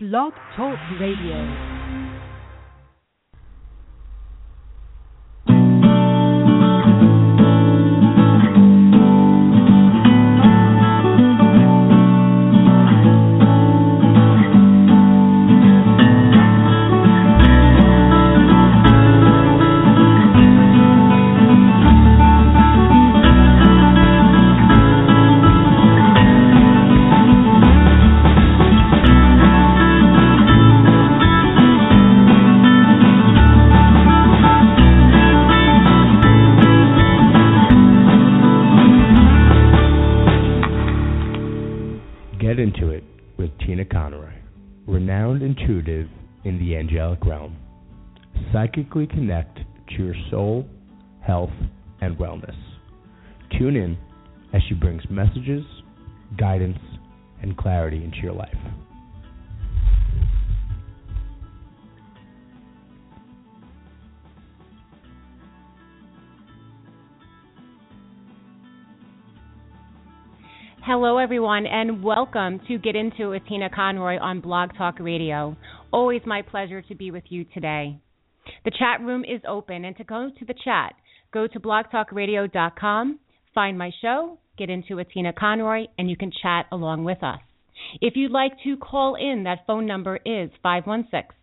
Blog Talk Radio. Psychically connect to your soul, health, and wellness. Tune in as she brings messages, guidance, and clarity into your life. Hello, everyone, and welcome to Get Into It with Tina Conroy on Blog Talk Radio. Always my pleasure to be with you today. The chat room is open, and to go to the chat, go to blogtalkradio.com, find my show, Get Into It Tina Conroy, and you can chat along with us. If you'd like to call in, that phone number is 516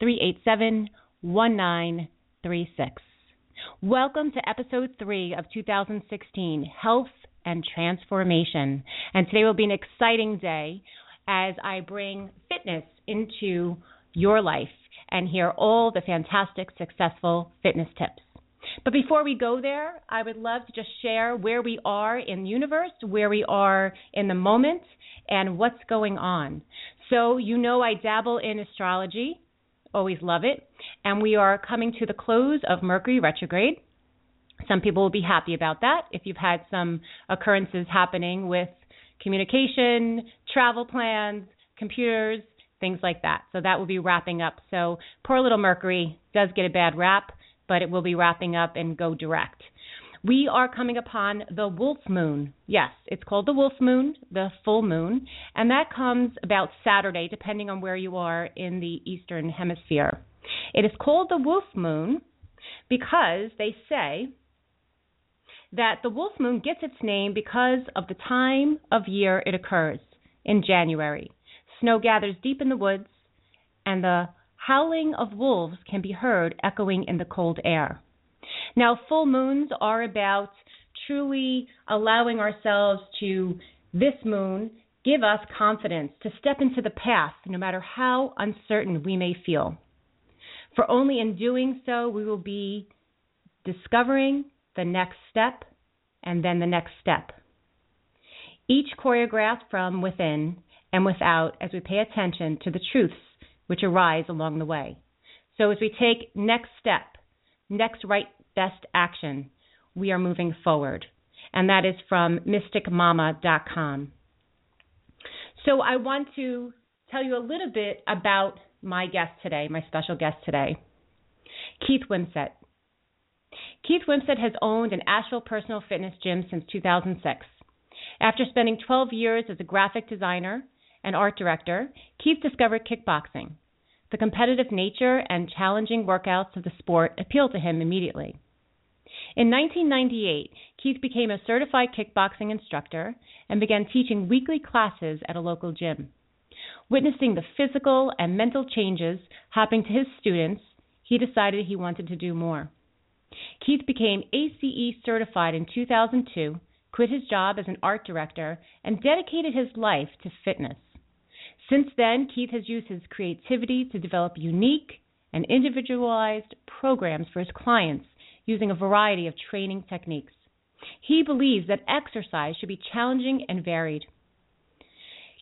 387 1936. Welcome to episode three of 2016 Health and Transformation. And today will be an exciting day as I bring fitness into your life and hear all the fantastic, successful fitness tips. But before we go there, I would love to just share where we are in the universe, where we are in the moment, and what's going on. So, you know, I dabble in astrology, always love it, and we are coming to the close of Mercury retrograde. Some people will be happy about that if you've had some occurrences happening with communication, travel plans, computers, things like that. So that will be wrapping up. So poor little Mercury does get a bad rap, but it will be wrapping up and go direct. We are coming upon the wolf moon. Yes, it's called the wolf moon, the full moon, and that comes about Saturday, depending on where you are in the eastern hemisphere. It is called the wolf moon because they say that the wolf moon gets its name because of the time of year it occurs in January. Snow gathers deep in the woods, and the howling of wolves can be heard echoing in the cold air. Now, full moons are about truly allowing ourselves to, this moon, give us confidence to step into the path no matter how uncertain we may feel. For only in doing so we will be discovering the next step and then the next step. Each choreographed from within and without as we pay attention to the truths which arise along the way. So as we take next step, next right best action, we are moving forward. And that is from mysticmama.com. So I want to tell you a little bit about my guest today, my special guest today, Keith Wimsett. Keith Wimsett has owned an Asheville personal fitness gym since 2006. After spending 12 years as a graphic designer and art director, Keith discovered kickboxing. The competitive nature and challenging workouts of the sport appealed to him immediately. In 1998, Keith became a certified kickboxing instructor and began teaching weekly classes at a local gym. Witnessing the physical and mental changes happening to his students, he decided he wanted to do more. Keith became ACE certified in 2002, quit his job as an art director, and dedicated his life to fitness. Since then, Keith has used his creativity to develop unique and individualized programs for his clients using a variety of training techniques. He believes that exercise should be challenging and varied.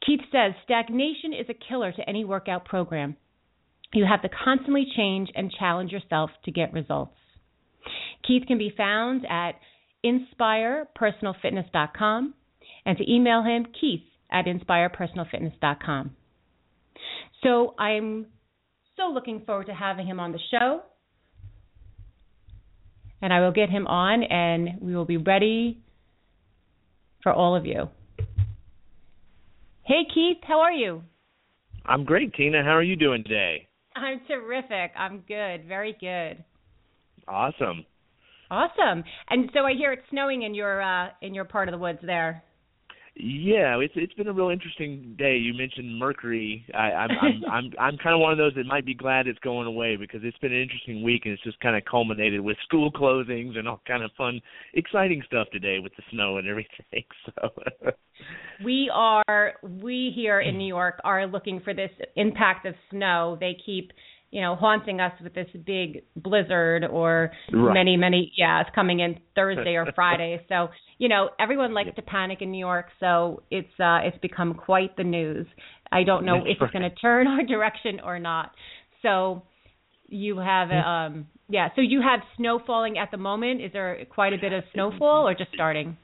Keith says stagnation is a killer to any workout program. You have to constantly change and challenge yourself to get results. Keith can be found at inspirepersonalfitness.com and to email him, keith at inspirepersonalfitness.com. So I'm so looking forward to having him on the show. And I will get him on and we will be ready for all of you. Hey, Keith, how are you? I'm great, Tina. How are you doing today? I'm terrific. I'm good. Very good. Awesome. Awesome. And so I hear it's snowing in your uh in your part of the woods there. Yeah, it's it's been a real interesting day. You mentioned Mercury. I, I'm I'm I'm I'm kind of one of those that might be glad it's going away because it's been an interesting week and it's just kind of culminated with school closings and all kind of fun, exciting stuff today with the snow and everything. So we are we here in New York are looking for this impact of snow. They keep you know, haunting us with this big blizzard or right. many, many, yeah, it's coming in Thursday or Friday. So, you know, everyone likes to panic in New York, so it's uh it's become quite the news. I don't know if it's going to turn our direction or not. So, you have um yeah, so you have snow falling at the moment. Is there quite a bit of snowfall or just starting?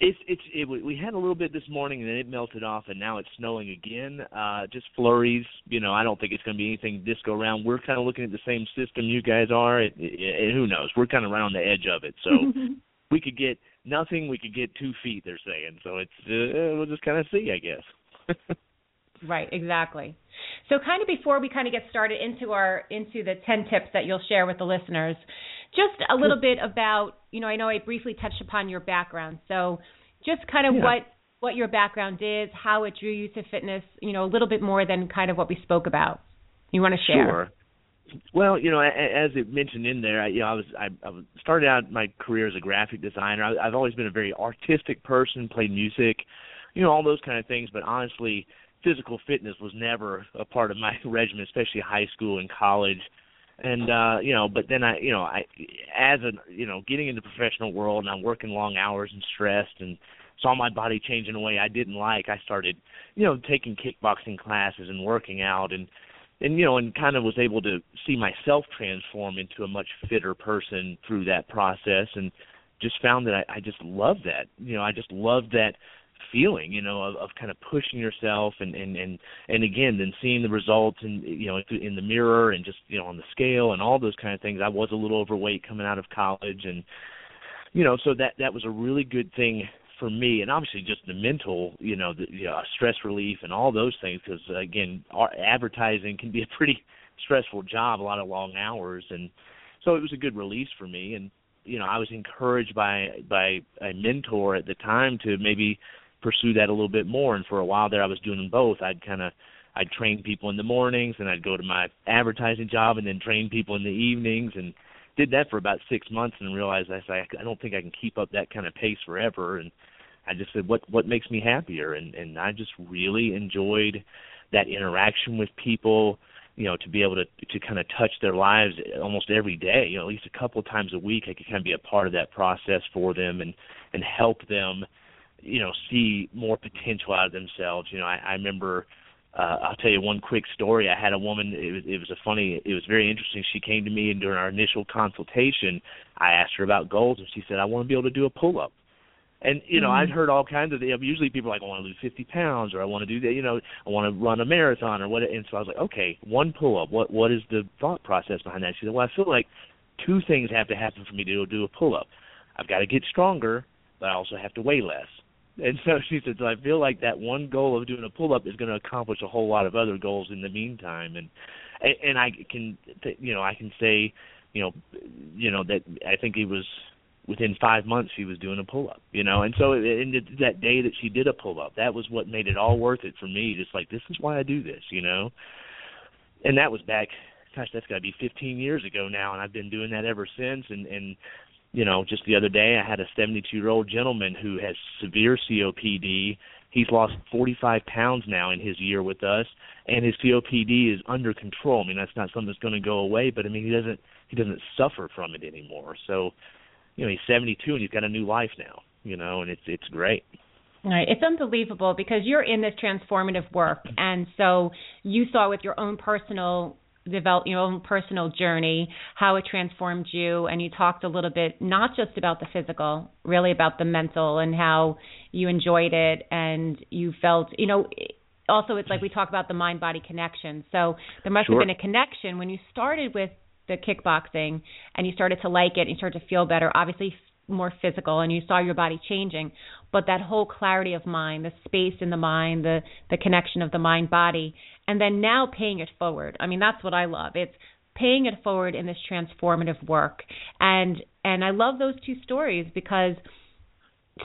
It's it's it, we had a little bit this morning and then it melted off and now it's snowing again. Uh just flurries. You know, I don't think it's going to be anything this go around. We're kind of looking at the same system you guys are. It, it, it, who knows? We're kind of right on the edge of it. So we could get nothing. We could get two feet. They're saying. So it's uh, we'll just kind of see, I guess. right. Exactly. So kind of before we kind of get started into our into the 10 tips that you'll share with the listeners, just a little bit about, you know, I know I briefly touched upon your background. So just kind of yeah. what what your background is, how it drew you to fitness, you know, a little bit more than kind of what we spoke about. You want to share? Sure. Well, you know, as it mentioned in there, I, you know, I was I, I started out my career as a graphic designer. I, I've always been a very artistic person, played music, you know, all those kind of things. But honestly, physical fitness was never a part of my regimen, especially high school and college. And uh, you know, but then I, you know, I as a, you know, getting into the professional world and I'm working long hours and stressed and saw my body change in a way I didn't like. I started, you know, taking kickboxing classes and working out and and you know and kind of was able to see myself transform into a much fitter person through that process and just found that I, I just love that. You know, I just love that feeling you know of, of kind of pushing yourself and and and and again then seeing the results and you know in the mirror and just you know on the scale and all those kind of things. I was a little overweight coming out of college and you know so that that was a really good thing for me and obviously just the mental you know the you uh, know, stress relief and all those things because uh, again our advertising can be a pretty stressful job a lot of long hours and so it was a good release for me and you know I was encouraged by by a mentor at the time to maybe pursue that a little bit more. And for a while there, I was doing both. I'd kind of I'd train people in the mornings, and I'd go to my advertising job, and then train people in the evenings, and did that for about six months, and realized I said I don't think I can keep up that kind of pace forever. And I just said, what what makes me happier? And and I just really enjoyed that interaction with people you know to be able to to kind of touch their lives almost every day you know at least a couple of times a week i could kind of be a part of that process for them and and help them you know see more potential out of themselves. You know, I, I remember. Uh, I'll tell you one quick story. I had a woman. It was it was a funny. It was very interesting. She came to me and during our initial consultation, I asked her about goals, and she said, "I want to be able to do a pull up." And you know, mm-hmm. I'd heard all kinds of. Usually, people are like, "I want to lose 50 pounds," or "I want to do that." You know, I want to run a marathon, or what. And so I was like, "Okay, one pull up. What what is the thought process behind that?" She said, "Well, I feel like two things have to happen for me to do a pull up. I've got to get stronger, but I also have to weigh less." And so she said, I feel like that one goal of doing a pull up is going to accomplish a whole lot of other goals in the meantime. And and I can, you know, I can say, you know, you know that I think it was within five months she was doing a pull up, you know. And so in that day that she did a pull up, that was what made it all worth it for me. Just like this is why I do this, you know. And that was back gosh, that's got to be 15 years ago now, and I've been doing that ever since. And and you know, just the other day I had a 72 year old gentleman who has severe COPD. He's lost 45 pounds now in his year with us, and his COPD is under control. I mean, that's not something that's going to go away, but I mean, he doesn't he doesn't suffer from it anymore. So, you know, he's 72 and he's got a new life now. You know, and it's it's great. Right. It's unbelievable because you're in this transformative work, and so you saw with your own personal develop your own personal journey, how it transformed you, and you talked a little bit not just about the physical, really about the mental and how you enjoyed it and you felt, you know, also it's like we talk about the mind body connection. So there must sure. have been a connection when you started with the kickboxing and you started to like it and you started to feel better. Obviously more physical and you saw your body changing but that whole clarity of mind the space in the mind the the connection of the mind body and then now paying it forward. I mean, that's what I love. It's paying it forward in this transformative work. And and I love those two stories because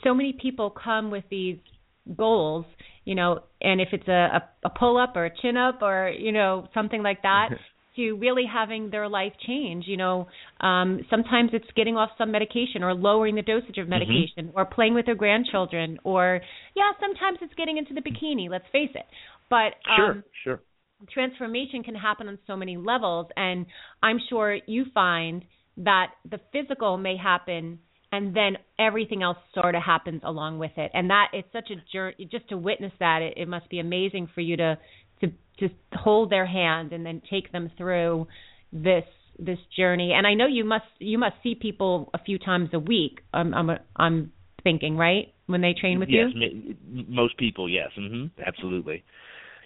so many people come with these goals, you know, and if it's a, a, a pull up or a chin up or, you know, something like that, to really having their life change. You know, um, sometimes it's getting off some medication or lowering the dosage of mm-hmm. medication mm-hmm. or playing with their grandchildren or yeah, sometimes it's getting into the bikini, let's face it. But um, sure, sure. Transformation can happen on so many levels and I'm sure you find that the physical may happen and then everything else sort of happens along with it and that it's such a journey just to witness that it, it must be amazing for you to to to hold their hand and then take them through this this journey. And I know you must you must see people a few times a week. I'm I'm I'm thinking right when they train with yes, you. Yes, most people, yes, hmm absolutely.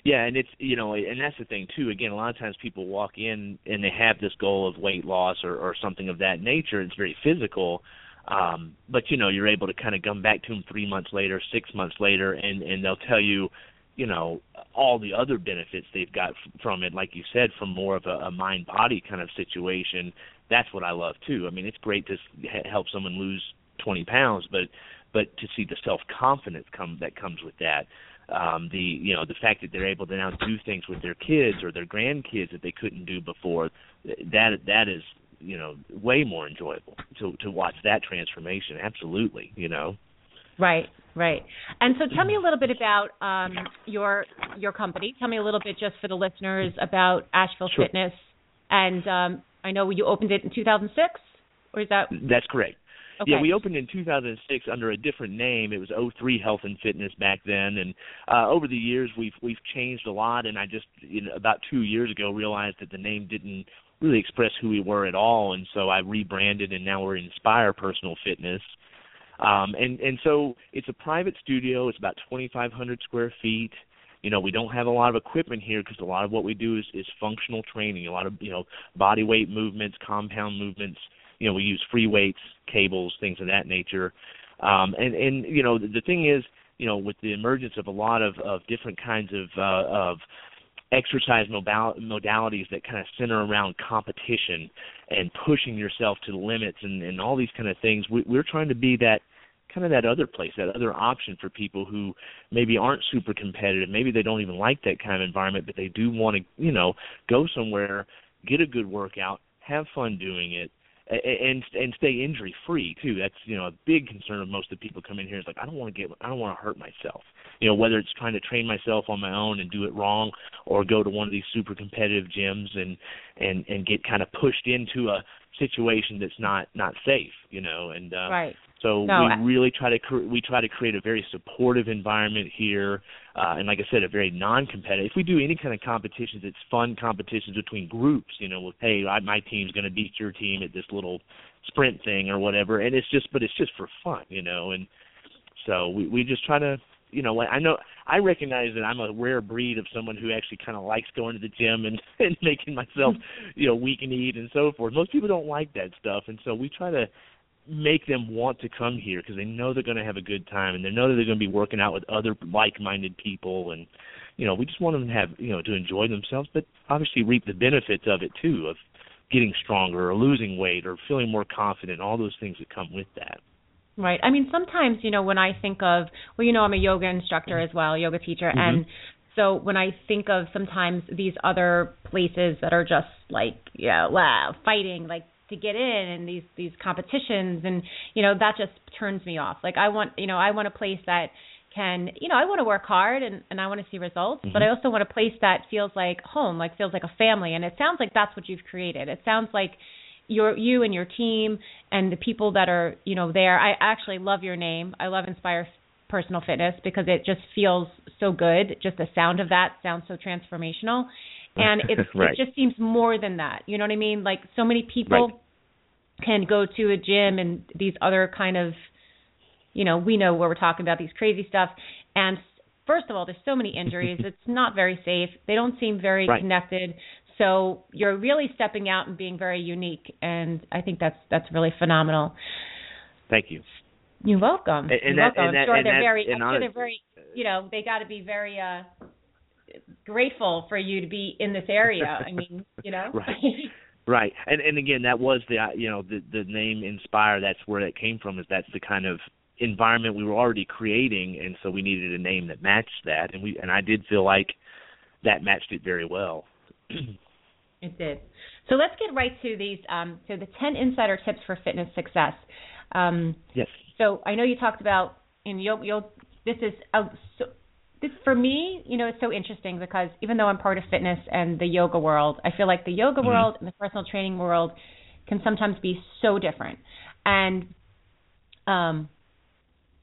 Yeah, and it's you know, and that's the thing too. Again, a lot of times people walk in and they have this goal of weight loss or or something of that nature. It's very physical, um, but you know, you're able to kind of come back to them three months later, six months later, and and they'll tell you, you know all the other benefits they've got from it like you said from more of a, a mind body kind of situation that's what i love too. I mean it's great to help someone lose 20 pounds but but to see the self confidence come that comes with that. Um the you know the fact that they're able to now do things with their kids or their grandkids that they couldn't do before that that is you know way more enjoyable to to watch that transformation. Absolutely you know? Right, right. And so tell me a little bit about um, your your company. Tell me a little bit just for the listeners about Asheville sure. Fitness. And um, I know you opened it in 2006, or is that? That's correct. Okay. Yeah, we opened in 2006 under a different name. It was O3 Health and Fitness back then, and uh, over the years we've we've changed a lot. And I just you know, about two years ago realized that the name didn't really express who we were at all, and so I rebranded, and now we're Inspire Personal Fitness. Um, and and so it's a private studio. It's about 2,500 square feet. You know, we don't have a lot of equipment here because a lot of what we do is is functional training. A lot of you know body weight movements, compound movements. You know, we use free weights, cables, things of that nature. Um, and and you know the, the thing is, you know, with the emergence of a lot of of different kinds of uh, of exercise modalities that kind of center around competition and pushing yourself to the limits and, and all these kind of things. We, we're trying to be that kind of that other place, that other option for people who maybe aren't super competitive. Maybe they don't even like that kind of environment, but they do want to, you know, go somewhere, get a good workout, have fun doing it, and and stay injury free too. That's you know a big concern of most of the people come in here. Is like I don't want to get I don't want to hurt myself. You know whether it's trying to train myself on my own and do it wrong, or go to one of these super competitive gyms and and and get kind of pushed into a situation that's not not safe. You know and uh, right. So no, we really try to cre- we try to create a very supportive environment here, uh, and like I said, a very non-competitive. If we do any kind of competitions, it's fun competitions between groups. You know, with hey, I, my team's going to beat your team at this little sprint thing or whatever, and it's just but it's just for fun, you know. And so we we just try to you know I know I recognize that I'm a rare breed of someone who actually kind of likes going to the gym and and making myself you know weak and eat and so forth. Most people don't like that stuff, and so we try to make them want to come here because they know they're going to have a good time and they know that they're going to be working out with other like-minded people and you know we just want them to have you know to enjoy themselves but obviously reap the benefits of it too of getting stronger or losing weight or feeling more confident all those things that come with that right i mean sometimes you know when i think of well you know i'm a yoga instructor as well yoga teacher mm-hmm. and so when I think of sometimes these other places that are just like yeah, wow, fighting, like to get in and these these competitions. And you know that just turns me off. Like i want you know i want a place that can you know i want to work hard and and i want to see results mm-hmm. but i also want a place that feels like home like feels like a family. And it sounds like that's what you've created. It sounds like your you and your team and the people that are you know there. I actually love your name. I love inspire personal fitness because it just feels so good. Just the sound of that sounds so transformational and it's, right. it just seems more than that. You know what I mean? Like so many people right. can go to a gym and these other kind of, you know, we know where we're talking about these crazy stuff. And first of all, there's so many injuries. it's not very safe. They don't seem very right. connected. So you're really stepping out and being very unique, and I think that's that's really phenomenal. Thank you. You're welcome. And, and You're that, welcome. I'm sure that, they're and very. I'm sure they're very. You know, they got to be very. uh grateful for you to be in this area. I mean, you know. right. Right. And and again, that was the you know the the name Inspire. That's where it came from. Is that's the kind of environment we were already creating, and so we needed a name that matched that. And we and I did feel like that matched it very well. it did. So let's get right to these. Um, so the ten insider tips for fitness success. Um, yes. So I know you talked about, and you'll you'll. This is a, so this for me, you know, it's so interesting because even though I'm part of fitness and the yoga world, I feel like the yoga mm-hmm. world and the personal training world can sometimes be so different. And um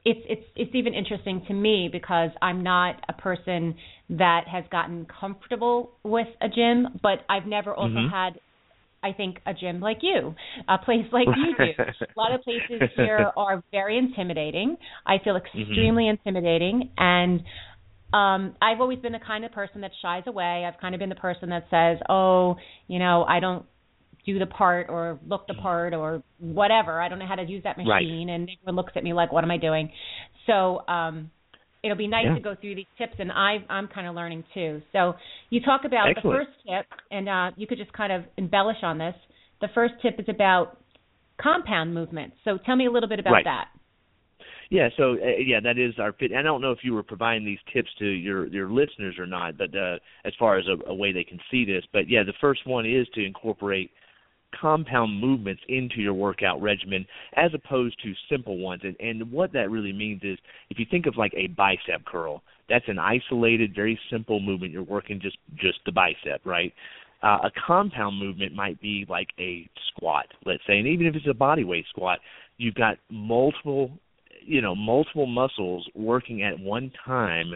it's it's it's even interesting to me because I'm not a person that has gotten comfortable with a gym, but I've never also mm-hmm. had I think a gym like you, a place like you do. a lot of places here are very intimidating. I feel extremely mm-hmm. intimidating and um I've always been the kind of person that shies away. I've kind of been the person that says, "Oh, you know, I don't do the part or look the part or whatever. I don't know how to use that machine right. and everyone looks at me like, "What am I doing?" So, um it'll be nice yeah. to go through these tips and I I'm kind of learning too. So, you talk about Excellent. the first tip and uh you could just kind of embellish on this. The first tip is about compound movements. So, tell me a little bit about right. that. Yeah, so uh, yeah, that is our fit. I don't know if you were providing these tips to your your listeners or not, but uh, as far as a, a way they can see this, but yeah, the first one is to incorporate compound movements into your workout regimen as opposed to simple ones. And, and what that really means is if you think of like a bicep curl, that's an isolated, very simple movement. You're working just just the bicep, right? Uh, a compound movement might be like a squat, let's say, and even if it's a body weight squat, you've got multiple you know multiple muscles working at one time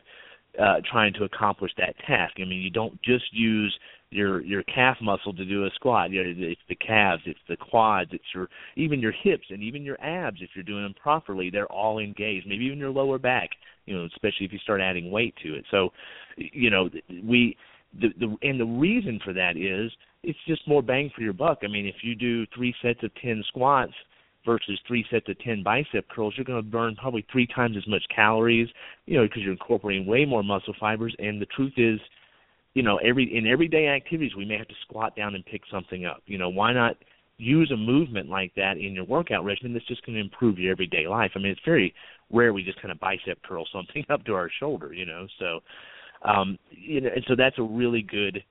uh, trying to accomplish that task. I mean, you don't just use your your calf muscle to do a squat. You know, it's the calves, it's the quads, it's your even your hips and even your abs. If you're doing them properly, they're all engaged. Maybe even your lower back. You know, especially if you start adding weight to it. So, you know, we the the and the reason for that is it's just more bang for your buck. I mean, if you do three sets of ten squats versus three sets of 10 bicep curls, you're going to burn probably three times as much calories, you know, because you're incorporating way more muscle fibers. And the truth is, you know, every in everyday activities, we may have to squat down and pick something up. You know, why not use a movement like that in your workout regimen that's just going to improve your everyday life? I mean, it's very rare we just kind of bicep curl something up to our shoulder, you know. So, um, you know, and so that's a really good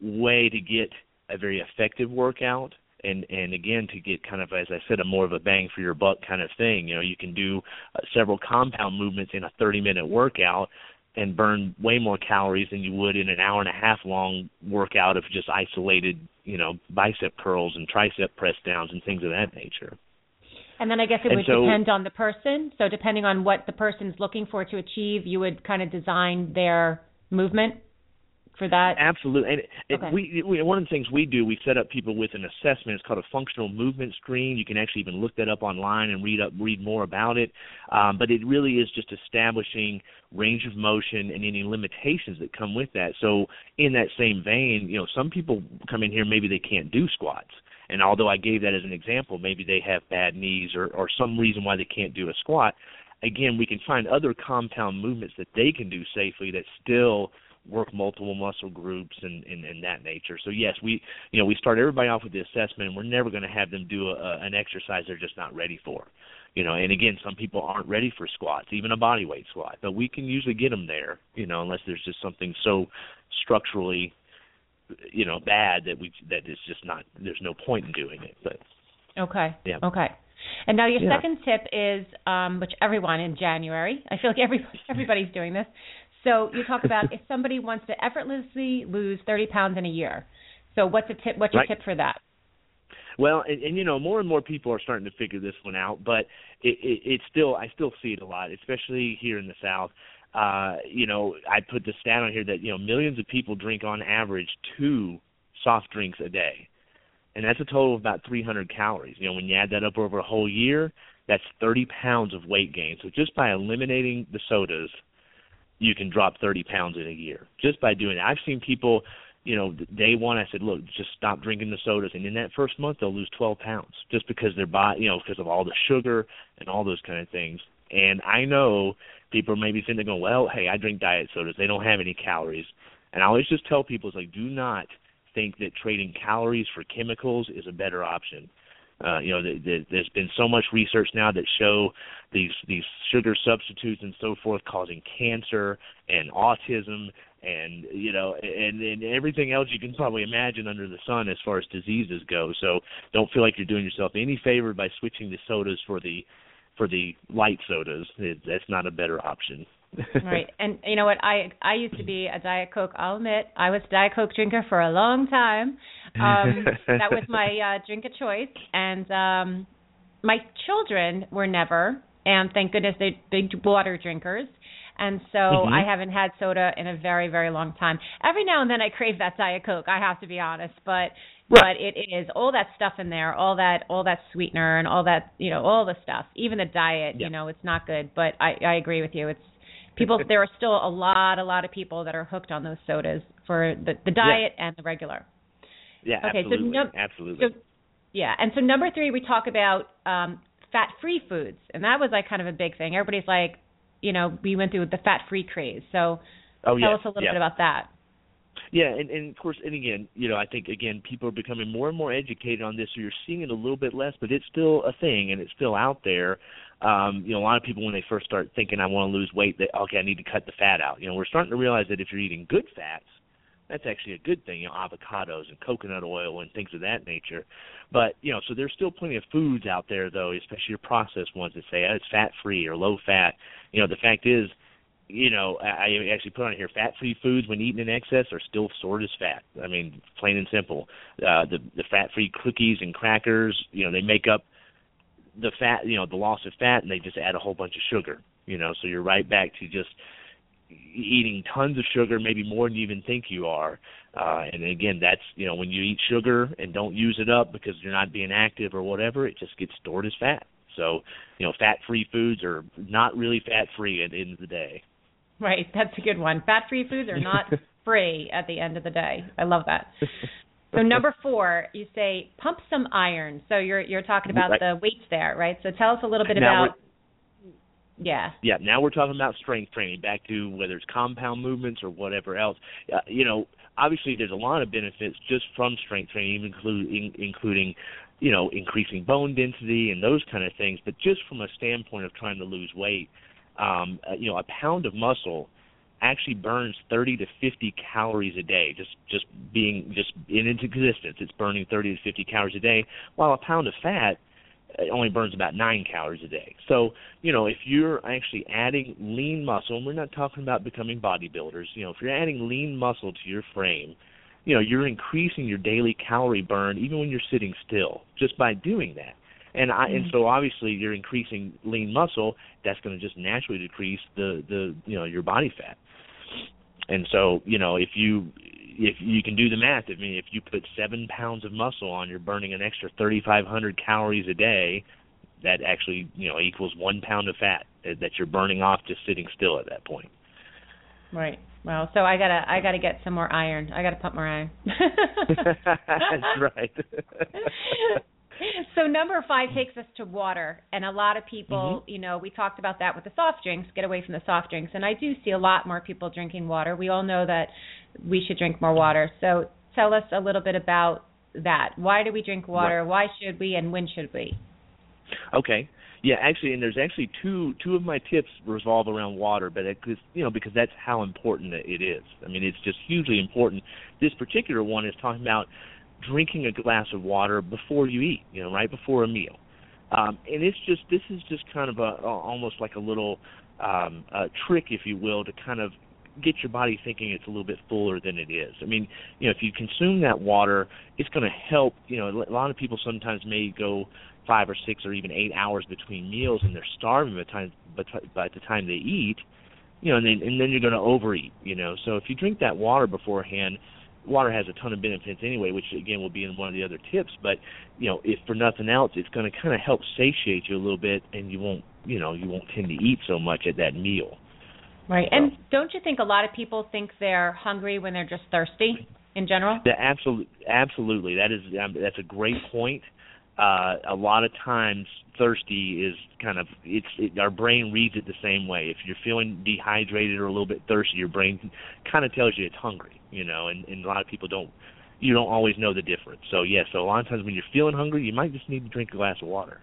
way to get a very effective workout and and again to get kind of as I said a more of a bang for your buck kind of thing. You know, you can do uh, several compound movements in a 30 minute workout and burn way more calories than you would in an hour and a half long workout of just isolated, you know, bicep curls and tricep press downs and things of that nature. And then I guess it would so, depend on the person. So depending on what the person's looking for to achieve, you would kind of design their movement for that? Absolutely. And it, okay. we, we one of the things we do, we set up people with an assessment. It's called a functional movement screen. You can actually even look that up online and read up read more about it. Um, but it really is just establishing range of motion and any limitations that come with that. So in that same vein, you know, some people come in here maybe they can't do squats. And although I gave that as an example, maybe they have bad knees or, or some reason why they can't do a squat. Again, we can find other compound movements that they can do safely that still work multiple muscle groups and, and and that nature. So yes, we you know we start everybody off with the assessment, and we're never going to have them do a, an exercise they're just not ready for. You know, and again, some people aren't ready for squats, even a body weight squat, but we can usually get them there. You know, unless there's just something so structurally, you know, bad that we that is just not there's no point in doing it. But okay, yeah, okay. And now your yeah. second tip is, um, which everyone in January, I feel like every everybody's doing this, so you talk about if somebody wants to effortlessly lose 30 pounds in a year. So what's a tip? What's your right. tip for that? Well, and, and you know, more and more people are starting to figure this one out, but it, it, it's still I still see it a lot, especially here in the South. Uh, you know, I put the stat on here that you know millions of people drink on average two soft drinks a day, and that's a total of about 300 calories. You know, when you add that up over a whole year, that's 30 pounds of weight gain. So just by eliminating the sodas you can drop 30 pounds in a year just by doing it. I've seen people, you know, day one I said, look, just stop drinking the sodas, and in that first month they'll lose 12 pounds just because their body, you know, because of all the sugar and all those kind of things. And I know people may be sitting there going, well, hey, I drink diet sodas. They don't have any calories. And I always just tell people, it's like, do not think that trading calories for chemicals is a better option. Uh, you know, the, the, there's been so much research now that show these these sugar substitutes and so forth causing cancer and autism and you know and, and everything else you can probably imagine under the sun as far as diseases go. So don't feel like you're doing yourself any favor by switching the sodas for the for the light sodas. It, that's not a better option. right, and you know what? I I used to be a Diet Coke. I'll admit, I was a Diet Coke drinker for a long time. Um, that was my uh, drink of choice, and um, my children were never, and thank goodness they're big water drinkers. And so mm-hmm. I haven't had soda in a very, very long time. Every now and then I crave that Diet Coke, I have to be honest, but but it is all that stuff in there, all that all that sweetener and all that, you know, all the stuff. Even the diet, you know, it's not good, but I I agree with you. It's people there are still a lot a lot of people that are hooked on those sodas for the the diet yeah. and the regular. Yeah, okay, absolutely. So no, absolutely. So, yeah, and so number 3 we talk about um fat-free foods, and that was like kind of a big thing. Everybody's like, you know, we went through the fat-free craze. So oh, tell yes, us a little yeah. bit about that. Yeah, and, and of course, and again, you know, I think again, people are becoming more and more educated on this. So you're seeing it a little bit less, but it's still a thing, and it's still out there. Um, you know, a lot of people when they first start thinking, I want to lose weight, they okay, I need to cut the fat out. You know, we're starting to realize that if you're eating good fats, that's actually a good thing. You know, avocados and coconut oil and things of that nature. But you know, so there's still plenty of foods out there, though, especially your processed ones that say oh, it's fat free or low fat. You know, the fact is, you know, I actually put on here fat-free foods when eaten in excess are still stored as fat. I mean, plain and simple. Uh, the the fat-free cookies and crackers, you know, they make up the fat, you know, the loss of fat, and they just add a whole bunch of sugar. You know, so you're right back to just eating tons of sugar, maybe more than you even think you are. Uh, and again, that's you know, when you eat sugar and don't use it up because you're not being active or whatever, it just gets stored as fat. So, you know, fat-free foods are not really fat-free at the end of the day. Right, that's a good one. Fat-free foods are not free at the end of the day. I love that. So number four, you say pump some iron. So you're you're talking about right. the weights there, right? So tell us a little bit now about. Yeah. Yeah. Now we're talking about strength training. Back to whether it's compound movements or whatever else. Uh, you know, obviously there's a lot of benefits just from strength training, including including you know increasing bone density and those kind of things. But just from a standpoint of trying to lose weight um, uh, you know, a pound of muscle actually burns 30 to 50 calories a day. Just just being just in its existence, it's burning 30 to 50 calories a day, while a pound of fat uh, only burns about nine calories a day. So, you know, if you're actually adding lean muscle, and we're not talking about becoming bodybuilders, you know, if you're adding lean muscle to your frame, you know, you're increasing your daily calorie burn even when you're sitting still just by doing that and I and mm-hmm. so obviously you're increasing lean muscle that's going to just naturally decrease the the you know your body fat and so you know if you if you can do the math i mean if you put seven pounds of muscle on you're burning an extra thirty five hundred calories a day. That actually you know equals one pound of fat that you're burning off just sitting still at that point. Right. Well so i gotta i gotta get some more iron. I gotta pump more iron. That's right so number five takes us to water, and a lot of people, mm-hmm. you know, we talked about that with the soft drinks. Get away from the soft drinks, and I do see a lot more people drinking water. We all know that we should drink more water. So tell us a little bit about that. Why do we drink water? Right. Why should we, and when should we? Okay. Yeah, actually, and there's actually two two of my tips revolve around water, but it, you know because that's how important it is. I mean, it's just hugely important. This particular one is talking about drinking a glass of water before you eat, you know, right before a meal. Um, and it's just this is just kind of a, almost like a little um, a trick, if you will, to kind of get your body thinking it's a little bit fuller than it is. I mean, you know, if you consume that water, it's going to help. You know, a lot of people sometimes may go five or six or even eight hours between meals, and they're starving by the time by the time they eat. You know, and then and then you're going to overeat. You know, so if you drink that water beforehand, water has a ton of benefits anyway, which again will be in one of the other tips. But you know, if for nothing else, it's going to kind of help satiate you a little bit, and you won't, you know, you won't tend to eat so much at that meal. Right. So, and don't you think a lot of people think they're hungry when they're just thirsty in general? The absolute, absolutely. That is um, that's a great point. Uh, a lot of times thirsty is kind of it's it, our brain reads it the same way. If you're feeling dehydrated or a little bit thirsty, your brain kind of tells you it's hungry, you know, and, and a lot of people don't you don't always know the difference. So yeah, so a lot of times when you're feeling hungry, you might just need to drink a glass of water.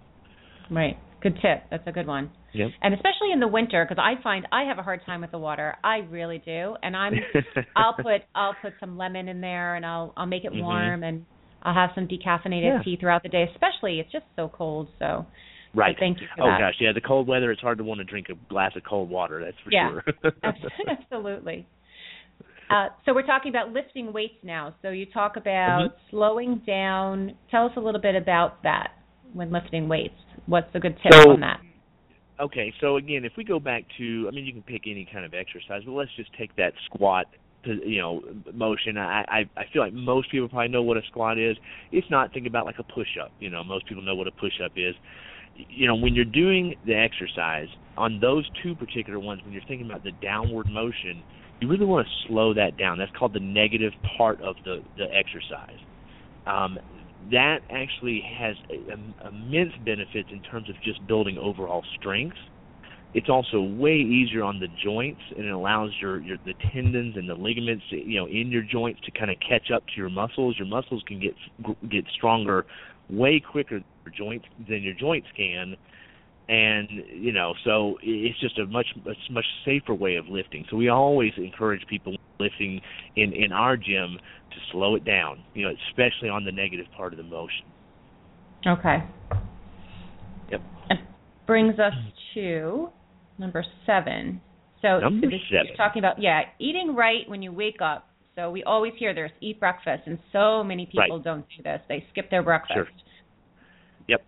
Right. Good tip. That's a good one. Yep. And especially in the winter, because I find I have a hard time with the water. I really do. And I'm I'll put I'll put some lemon in there, and I'll I'll make it Mhm. warm, and I'll have some decaffeinated Yeah. tea throughout the day. Especially it's just so cold. So Right. so thank you Oh that. gosh, yeah, the cold weather it's hard to want to drink a glass of cold water, that's for Yeah. sure. Absolutely. Uh, so we're talking about lifting weights now. So you talk about Mm-hmm. slowing down. Tell us a little bit about that when lifting weights. What's a good tip So- on that? Okay, so again, if we go back to, I mean, you can pick any kind of exercise, but let's just take that squat, you know, motion. I, I feel like most people probably know what a squat is. It's not think about like a push-up. You know, most people know what a push-up is. You know, when you're doing the exercise on those two particular ones, when you're thinking about the downward motion, you really want to slow that down. That's called the negative part of the the exercise. Um, that actually has a, a, immense benefits in terms of just building overall strength. It's also way easier on the joints, and it allows your, your the tendons and the ligaments, you know, in your joints to kind of catch up to your muscles. Your muscles can get get stronger way quicker than your joints than your joints can, and you know, so it's just a much a much safer way of lifting. So we always encourage people lifting in in our gym to slow it down, you know, especially on the negative part of the motion. Okay. Yep. It brings us to number seven. So Number this, seven. You're talking about yeah, eating right when you wake up. So we always hear there's eat breakfast, and so many people Right. don't do this. They skip their breakfast. Sure. Yep.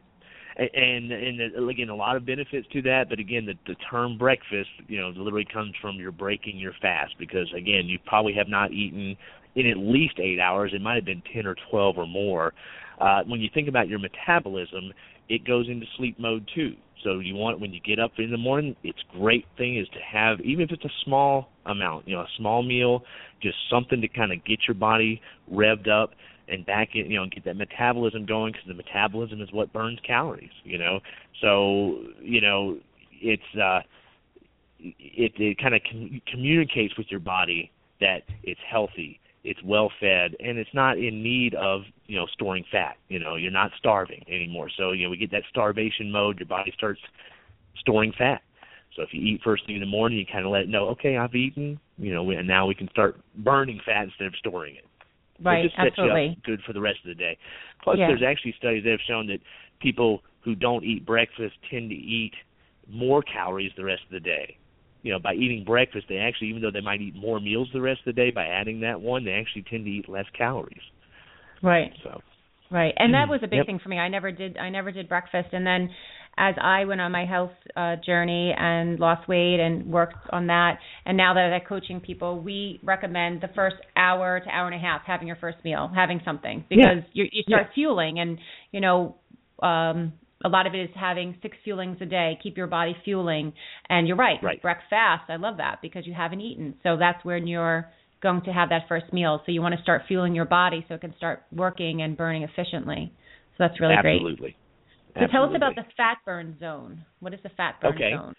And and uh, again, a lot of benefits to that. But again, the, the term breakfast, you know, literally comes from you're breaking your fast because again, you probably have not eaten in at least eight hours. It might have been ten or twelve or more. Uh, when you think about your metabolism, it goes into sleep mode too. So you want when you get up in the morning, it's great thing is to have even if it's a small amount, you know, a small meal, just something to kind of get your body revved up and back in, you know, and get that metabolism going because the metabolism is what burns calories, you know. So, you know, it's uh it it kind of com- communicates with your body that it's healthy, it's well fed, and it's not in need of you know storing fat. You know, you're not starving anymore. So you know we get that starvation mode. Your body starts storing fat. So if you eat first thing in the morning, you kind of let it know, okay, I've eaten. You know, and now we can start burning fat instead of storing it. Right. it absolutely. good for the rest of the day. Plus, Yeah. there's actually studies that have shown that people who don't eat breakfast tend to eat more calories the rest of the day. You know, by eating breakfast, they actually, even though they might eat more meals the rest of the day, by adding that one, they actually tend to eat less calories. Right. So, Right. And that was a big Yep. thing for me. I never did I never did breakfast and then as I went on my health uh journey and lost weight and worked on that and now that I'm coaching people, we recommend the first hour to hour and a half having your first meal, having something because you you start fueling and you know um a lot of it is having six fuelings a day, keep your body fueling. And you're right, Right. breakfast. I love that because you haven't eaten. So that's when you're going to have that first meal. So you want to start fueling your body so it can start working and burning efficiently. So that's really great. absolutely. So tell us about the fat burn zone. What is the fat burn Okay. zone?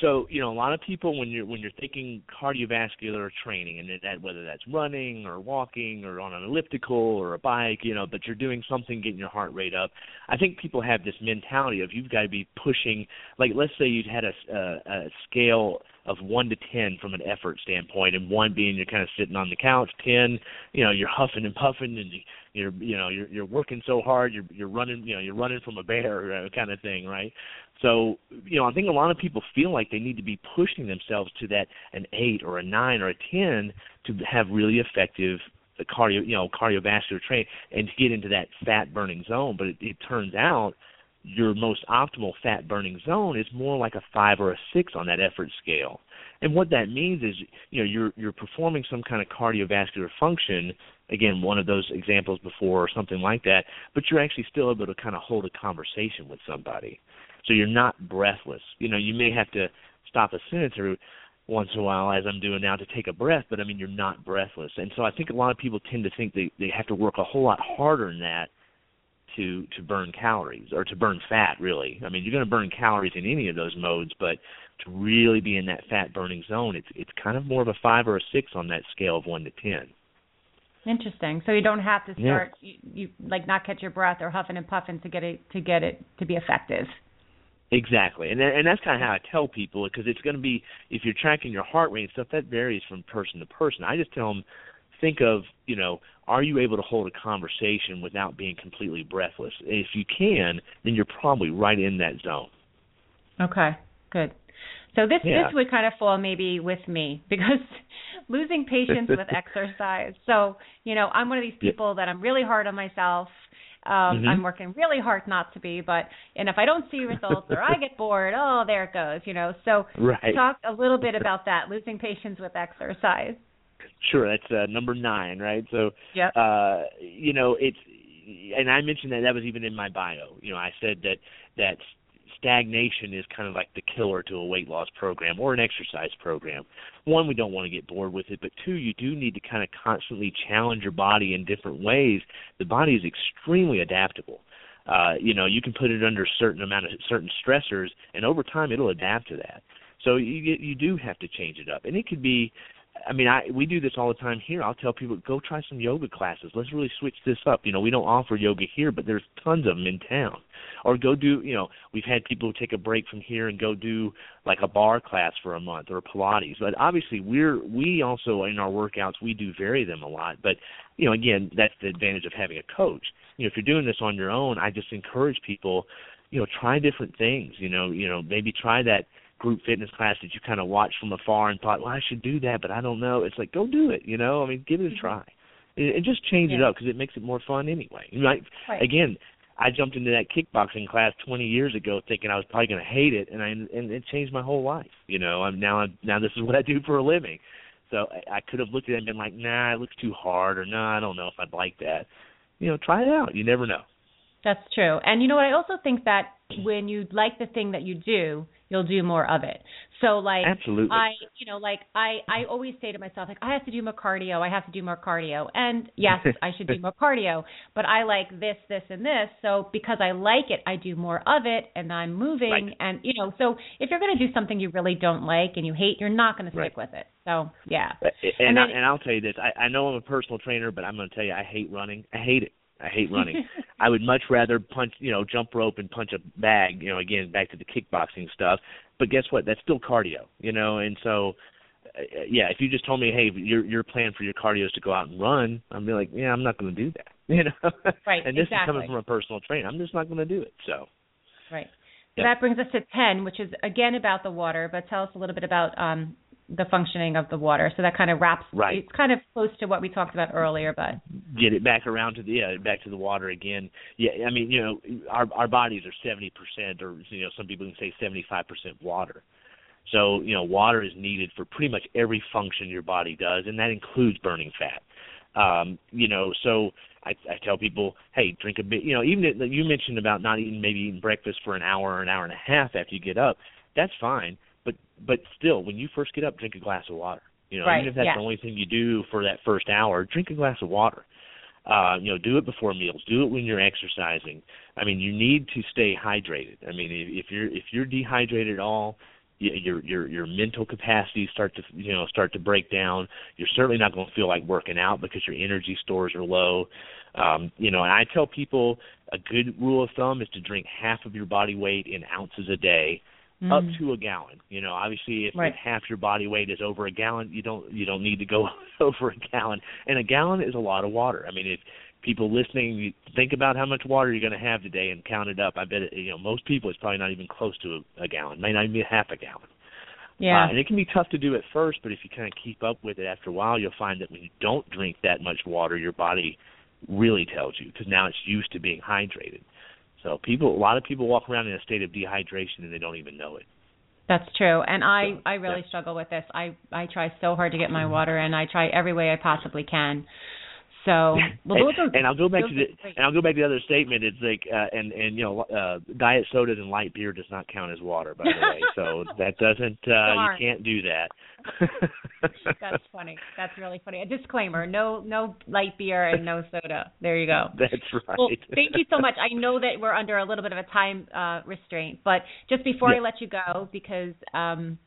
So you know, a lot of people when you're when you're thinking cardiovascular training, and that whether that's running or walking or on an elliptical or a bike, you know, but you're doing something getting your heart rate up. I think people have this mentality of you've got to be pushing. Like let's say you had a, a, a scale of one to ten from an effort standpoint, and one being you're kind of sitting on the couch, ten, you know, you're huffing and puffing, and you, you're you know you're you're working so hard, you're you're running, you know, you're running from a bear kind of thing, right? So, you know, I think a lot of people feel like they need to be pushing themselves to that an eight or a nine or a ten to have really effective uh, cardio, you know, cardiovascular training and to get into that fat burning zone. But it, it turns out your most optimal fat burning zone is more like a five or a six on that effort scale. And what that means is, you know, you're you're performing some kind of cardiovascular function. Again, one of those examples before or something like that, but you're actually still able to kind of hold a conversation with somebody so you're not breathless. You know, you may have to stop a sentence every once in a while, as I'm doing now, to take a breath, but I mean, you're not breathless. And so I think a lot of people tend to think they they have to work a whole lot harder than that to to burn calories or to burn fat really. I mean, you're going to burn calories in any of those modes, but to really be in that fat burning zone, it's it's kind of more of a 5 or a 6 on that scale of 1 to 10. Interesting. So you don't have to Yeah. start you, you like not catch your breath or huffing and puffing to get it to get it to be effective. Exactly, and and that's kind of how I tell people because it's going to be if you're tracking your heart rate and stuff that varies from person to person. I just tell them think of you know are you able to hold a conversation without being completely breathless? If you can, then you're probably right in that zone. Okay, good. So this Yeah. this would kind of fall maybe with me because losing patience with exercise. So you know I'm one of these Yeah. people that I'm really hard on myself. Um, Mhm. I'm working really hard not to be, but and if I don't see results or I get bored, oh there it goes, you know. So Right. talk a little bit about that, losing patience with exercise. Sure, that's uh, number nine, right? So, Yep. uh, you know, it's, and I mentioned that that was even in my bio. You know, I said that that stagnation is kind of like the killer to a weight loss program or an exercise program. One, we don't want to get bored with it, but two, you do need to kind of constantly challenge your body in different ways. The body is extremely adaptable. Uh, you know, you can put it under a certain amount of certain stressors, and over time, it'll adapt to that. So you you do have to change it up, and it could be I mean, I we do this all the time here. I'll tell people go try some yoga classes. Let's really switch this up. You know, we don't offer yoga here, but there's tons of them in town. Or go do, you know, we've had people who take a break from here and go do like a barre class for a month or Pilates. But obviously, we're we also in our workouts we do vary them a lot. But you know, again, that's the advantage of having a coach. You know, if you're doing this on your own, I just encourage people, you know, try different things. You know, you know, maybe try that group fitness class that you kind of watched from afar and thought, well, I should do that, but I don't know. It's like, go do it. You know, I mean, give it a mm-hmm. try, and, just change it up because it makes it more fun anyway. You might, Right. again, I jumped into that kickboxing class 20 years ago thinking I was probably going to hate it, and I and it changed my whole life. You know, I'm now I'm, now this is what I do for a living. So I, I could have looked at it and been like, nah, it looks too hard, or nah, I don't know if I'd like that. You know, try it out. You never know. That's true. And you know what? I also think that when you like the thing that you do, you'll do more of it. So like Absolutely. I, you know, like I I always say to myself like I have to do more cardio. I have to do more cardio. And yes, I should do more cardio, but I like this this and this. So because I like it, I do more of it and I'm moving Right. and you know, so if you're going to do something you really don't like and you hate, you're not going to stick Right. with it. So, yeah. And And I, and I'll tell you this: I, I know I'm a personal trainer, but I'm going to tell you I hate running. I hate it. I hate running. I would much rather punch, you know, jump rope and punch a bag. You know, again back to the kickboxing stuff. But guess what? That's still cardio. You know, and so. Uh, yeah, if you just told me, hey, your your plan for your cardio is to go out and run, I'd be like, yeah, I'm not going to do that. You know, Right, and this is coming from a personal trainer. I'm just not going to do it. So, Right. So Yep. that brings us to 10, which is again about the water, but tell us a little bit about um, the functioning of the water. So that kind of wraps, Right. it's kind of close to what we talked about earlier, but get it back around to the yeah, back to the water again. Yeah, I mean, you know, our our bodies are seventy percent, or you know, some people can say seventy five percent water. So you know, water is needed for pretty much every function your body does, and that includes burning fat. Um, you know, so I, I tell people, hey, drink a bit. You know, even if, you mentioned about not eating maybe eating breakfast for an hour or an hour and a half after you get up. That's fine, but still, when you first get up, drink a glass of water. You know, Right, even if that's yeah. the only thing you do for that first hour, drink a glass of water. Uh, you know, do it before meals. Do it when you're exercising. I mean, you need to stay hydrated. I mean, if, if you're if you're dehydrated at all, y- your your your mental capacities start to you know start to break down. You're certainly not going to feel like working out because your energy stores are low. Um, you know, and I tell people a good rule of thumb is to drink half of your body weight in ounces a day up Mm. to a gallon. You know, obviously if, Right. if half your body weight is over a gallon, you don't you don't need to go over a gallon. And a gallon is a lot of water. I mean, if people listening you think about how much water you're going to have today and count it up, I bet it, you know most people it's probably not even close to a, a gallon. May not even be half a gallon. yeah. Uh, and it can be tough to do at first, but if you kind of keep up with it after a while, you'll find that when you don't drink that much water, your body really tells you because now it's used to being hydrated. So people, a lot of people walk around in a state of dehydration and they don't even know it. That's true. And I I really yeah. struggle with this. I I try so hard to get my water in. I try every way I possibly can. So, well, and, are, and I'll go back to the and I'll go back to the other statement. It's like uh, and and you know uh, diet sodas and light beer does not count as water, by the way. So that doesn't uh, you can't do that. That's funny. That's really funny. A disclaimer: no, no light beer and no soda. There you go. That's right. Well, thank you so much. I know that we're under a little bit of a time uh, restraint, but just before I let you go, because um,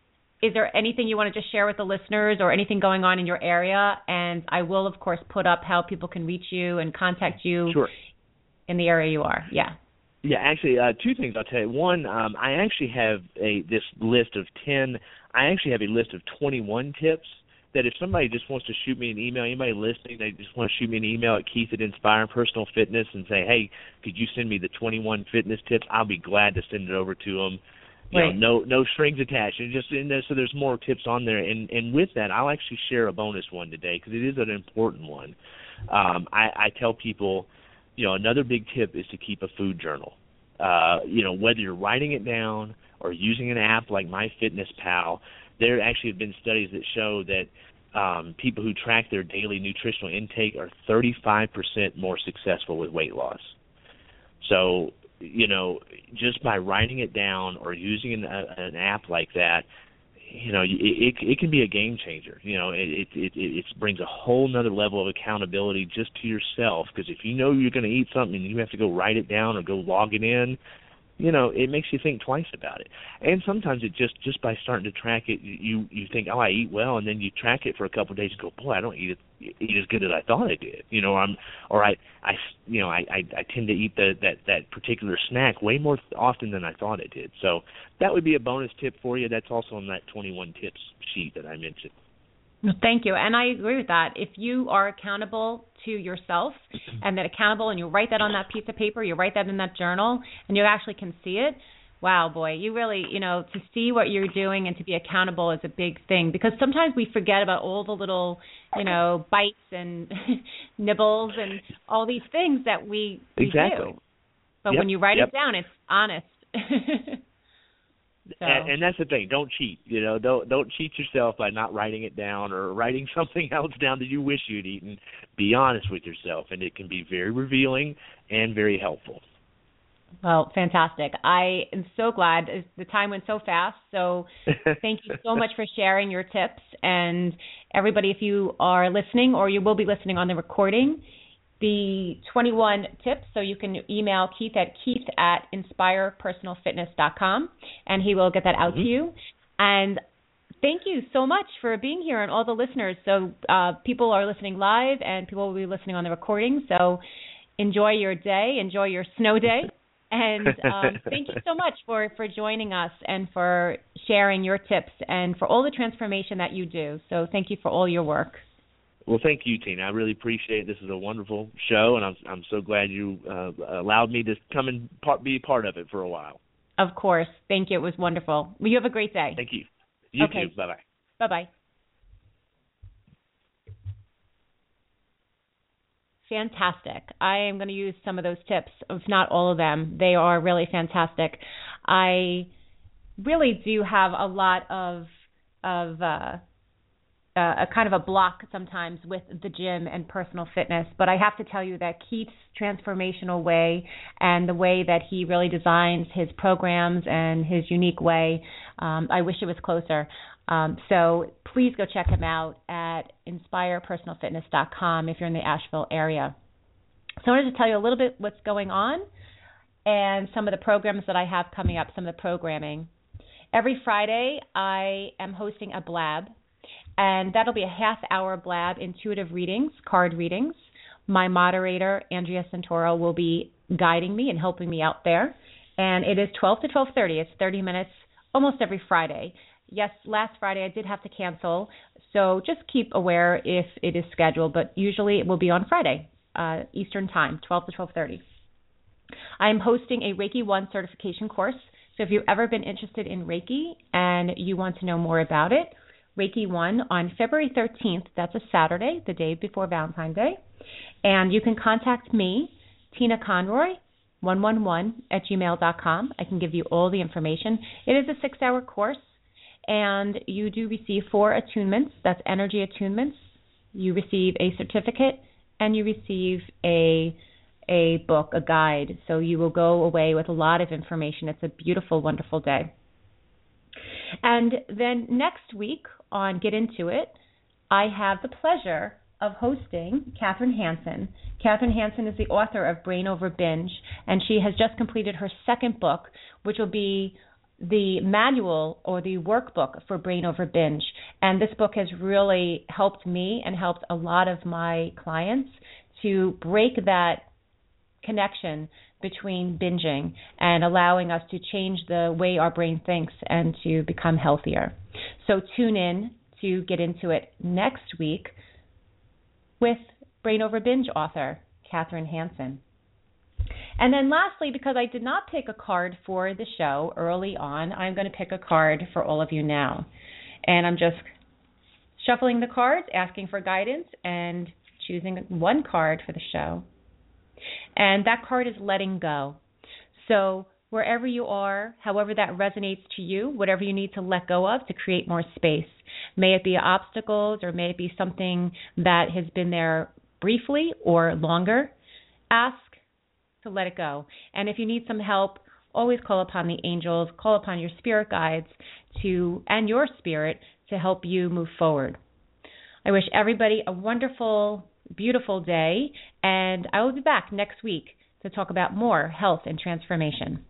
is there anything you want to just share with the listeners or anything going on in your area? And I will, of course, put up how people can reach you and contact you Sure. in the area you are. Yeah. Yeah, actually, uh, two things I'll tell you. One, um, I actually have a this list of ten. I actually have a list of twenty-one tips that if somebody just wants to shoot me an email, anybody listening, they just want to shoot me an email at Keith at Inspire Personal Fitness and say, hey, could you send me the twenty-one fitness tips? I'll be glad to send it over to them. You Right. know, no no strings attached. And just in there, so there's more tips on there. And and with that, I'll actually share a bonus one today because it is an important one. Um, I, I tell people you know, another big tip is to keep a food journal. Uh, you know, whether you're writing it down or using an app like MyFitnessPal, there actually have been studies that show that um, people who track their daily nutritional intake are 35% more successful with weight loss. So, you know, just by writing it down or using an, a, an app like that, you know, it, it it can be a game changer. You know, it it it, it brings a whole nother level of accountability just to yourself. Because if you know you're going to eat something and you have to go write it down or go log it in, you know, it makes you think twice about it. And sometimes it just just by starting to track it, you you think, oh, I eat well, and then you track it for a couple of days and go, boy, I don't eat it eat as good as I thought I did. You know, I'm or I I you know I I, I tend to eat the that that particular snack way more often than I thought I did. So that would be a bonus tip for you. That's also on that 21 tips sheet that I mentioned. Thank you. And I agree with that. If you are accountable to yourself and that accountable and you write that on that piece of paper, you write that in that journal and you actually can see it, wow, boy, you really, you know, to see what you're doing and to be accountable is a big thing because sometimes we forget about all the little, you know, bites and nibbles and all these things that we, we Exactly. do. But Yep, when you write yep. it down, it's honest. so, And, and that's the thing. Don't cheat. You know, don't don't cheat yourself by not writing it down or writing something else down that you wish you'd eaten. Be honest with yourself, and it can be very revealing and very helpful. Well, fantastic. I am so glad uh, the time went so fast. So thank you so much for sharing your tips. And everybody, if you are listening or you will be listening on the recording, the 21 tips, so you can email Keith at keith at inspirepersonalfitness.com and he will get that out to you. And thank you so much for being here and all the listeners. So uh, people are listening live and people will be listening on the recording. So enjoy your day, enjoy your snow day. And um, thank you so much for, for joining us and for sharing your tips and for all the transformation that you do. So thank you for all your work. Well, thank you, Tina. I really appreciate it. This is a wonderful show, and I'm I'm so glad you uh, allowed me to come and part, be part of it for a while. Of course. Thank you. It was wonderful. Well, you have a great day. Thank you. You Okay. too. Bye bye. Bye bye. Fantastic. I am going to use some of those tips, if not all of them. They are really fantastic. I really do have a lot of of uh, uh, a kind of a block sometimes with the gym and personal fitness, but I have to tell you that Keith's transformational way and the way that he really designs his programs and his unique way, um, I wish it was closer. Um, so please go check him out at inspirepersonalfitness.com if you're in the Asheville area. So I wanted to tell you a little bit what's going on and some of the programs that I have coming up, some of the programming. Every Friday, I am hosting a blab, and that'll be a half hour blab intuitive readings, card readings. My moderator, Andrea Santoro, will be guiding me and helping me out there. And it is 12 to 12:30. It's 30 minutes almost every Friday. Yes, last Friday I did have to cancel, so just keep aware if it is scheduled, but usually it will be on Friday, uh, Eastern Time, 12 to 12:30. I am hosting a Reiki 1 certification course. So if you've ever been interested in Reiki and you want to know more about it, Reiki 1 on February 13th, that's a Saturday, the day before Valentine's Day. And you can contact me, Tina Conroy, 111 at gmail.com. I can give you all the information. It is a six hour course, and you do receive four attunements that's energy attunements. You receive a certificate and you receive a a book, a guide. So you will go away with a lot of information. It's a beautiful, wonderful day. And then next week on Get Into It, I have the pleasure of hosting Kathryn Hansen. Kathryn Hansen is the author of Brain Over Binge, and she has just completed her second book, which will be the manual or the workbook for Brain Over Binge. And this book has really helped me and helped a lot of my clients to break that connection between binging and allowing us to change the way our brain thinks and to become healthier. So tune in to get into it next week with Brain Over Binge author Kathryn Hansen. And then lastly, because I did not pick a card for the show early on, I'm going to pick a card for all of you now. And I'm just shuffling the cards, asking for guidance, and choosing one card for the show. And that card is letting go. So, wherever you are, however that resonates to you, whatever you need to let go of to create more space. May it be obstacles or may it be something that has been there briefly or longer. Ask to let it go. And if you need some help, always call upon the angels, call upon your spirit guides to and your spirit to help you move forward. I wish everybody a wonderful beautiful day, and I will be back next week to talk about more health and transformation.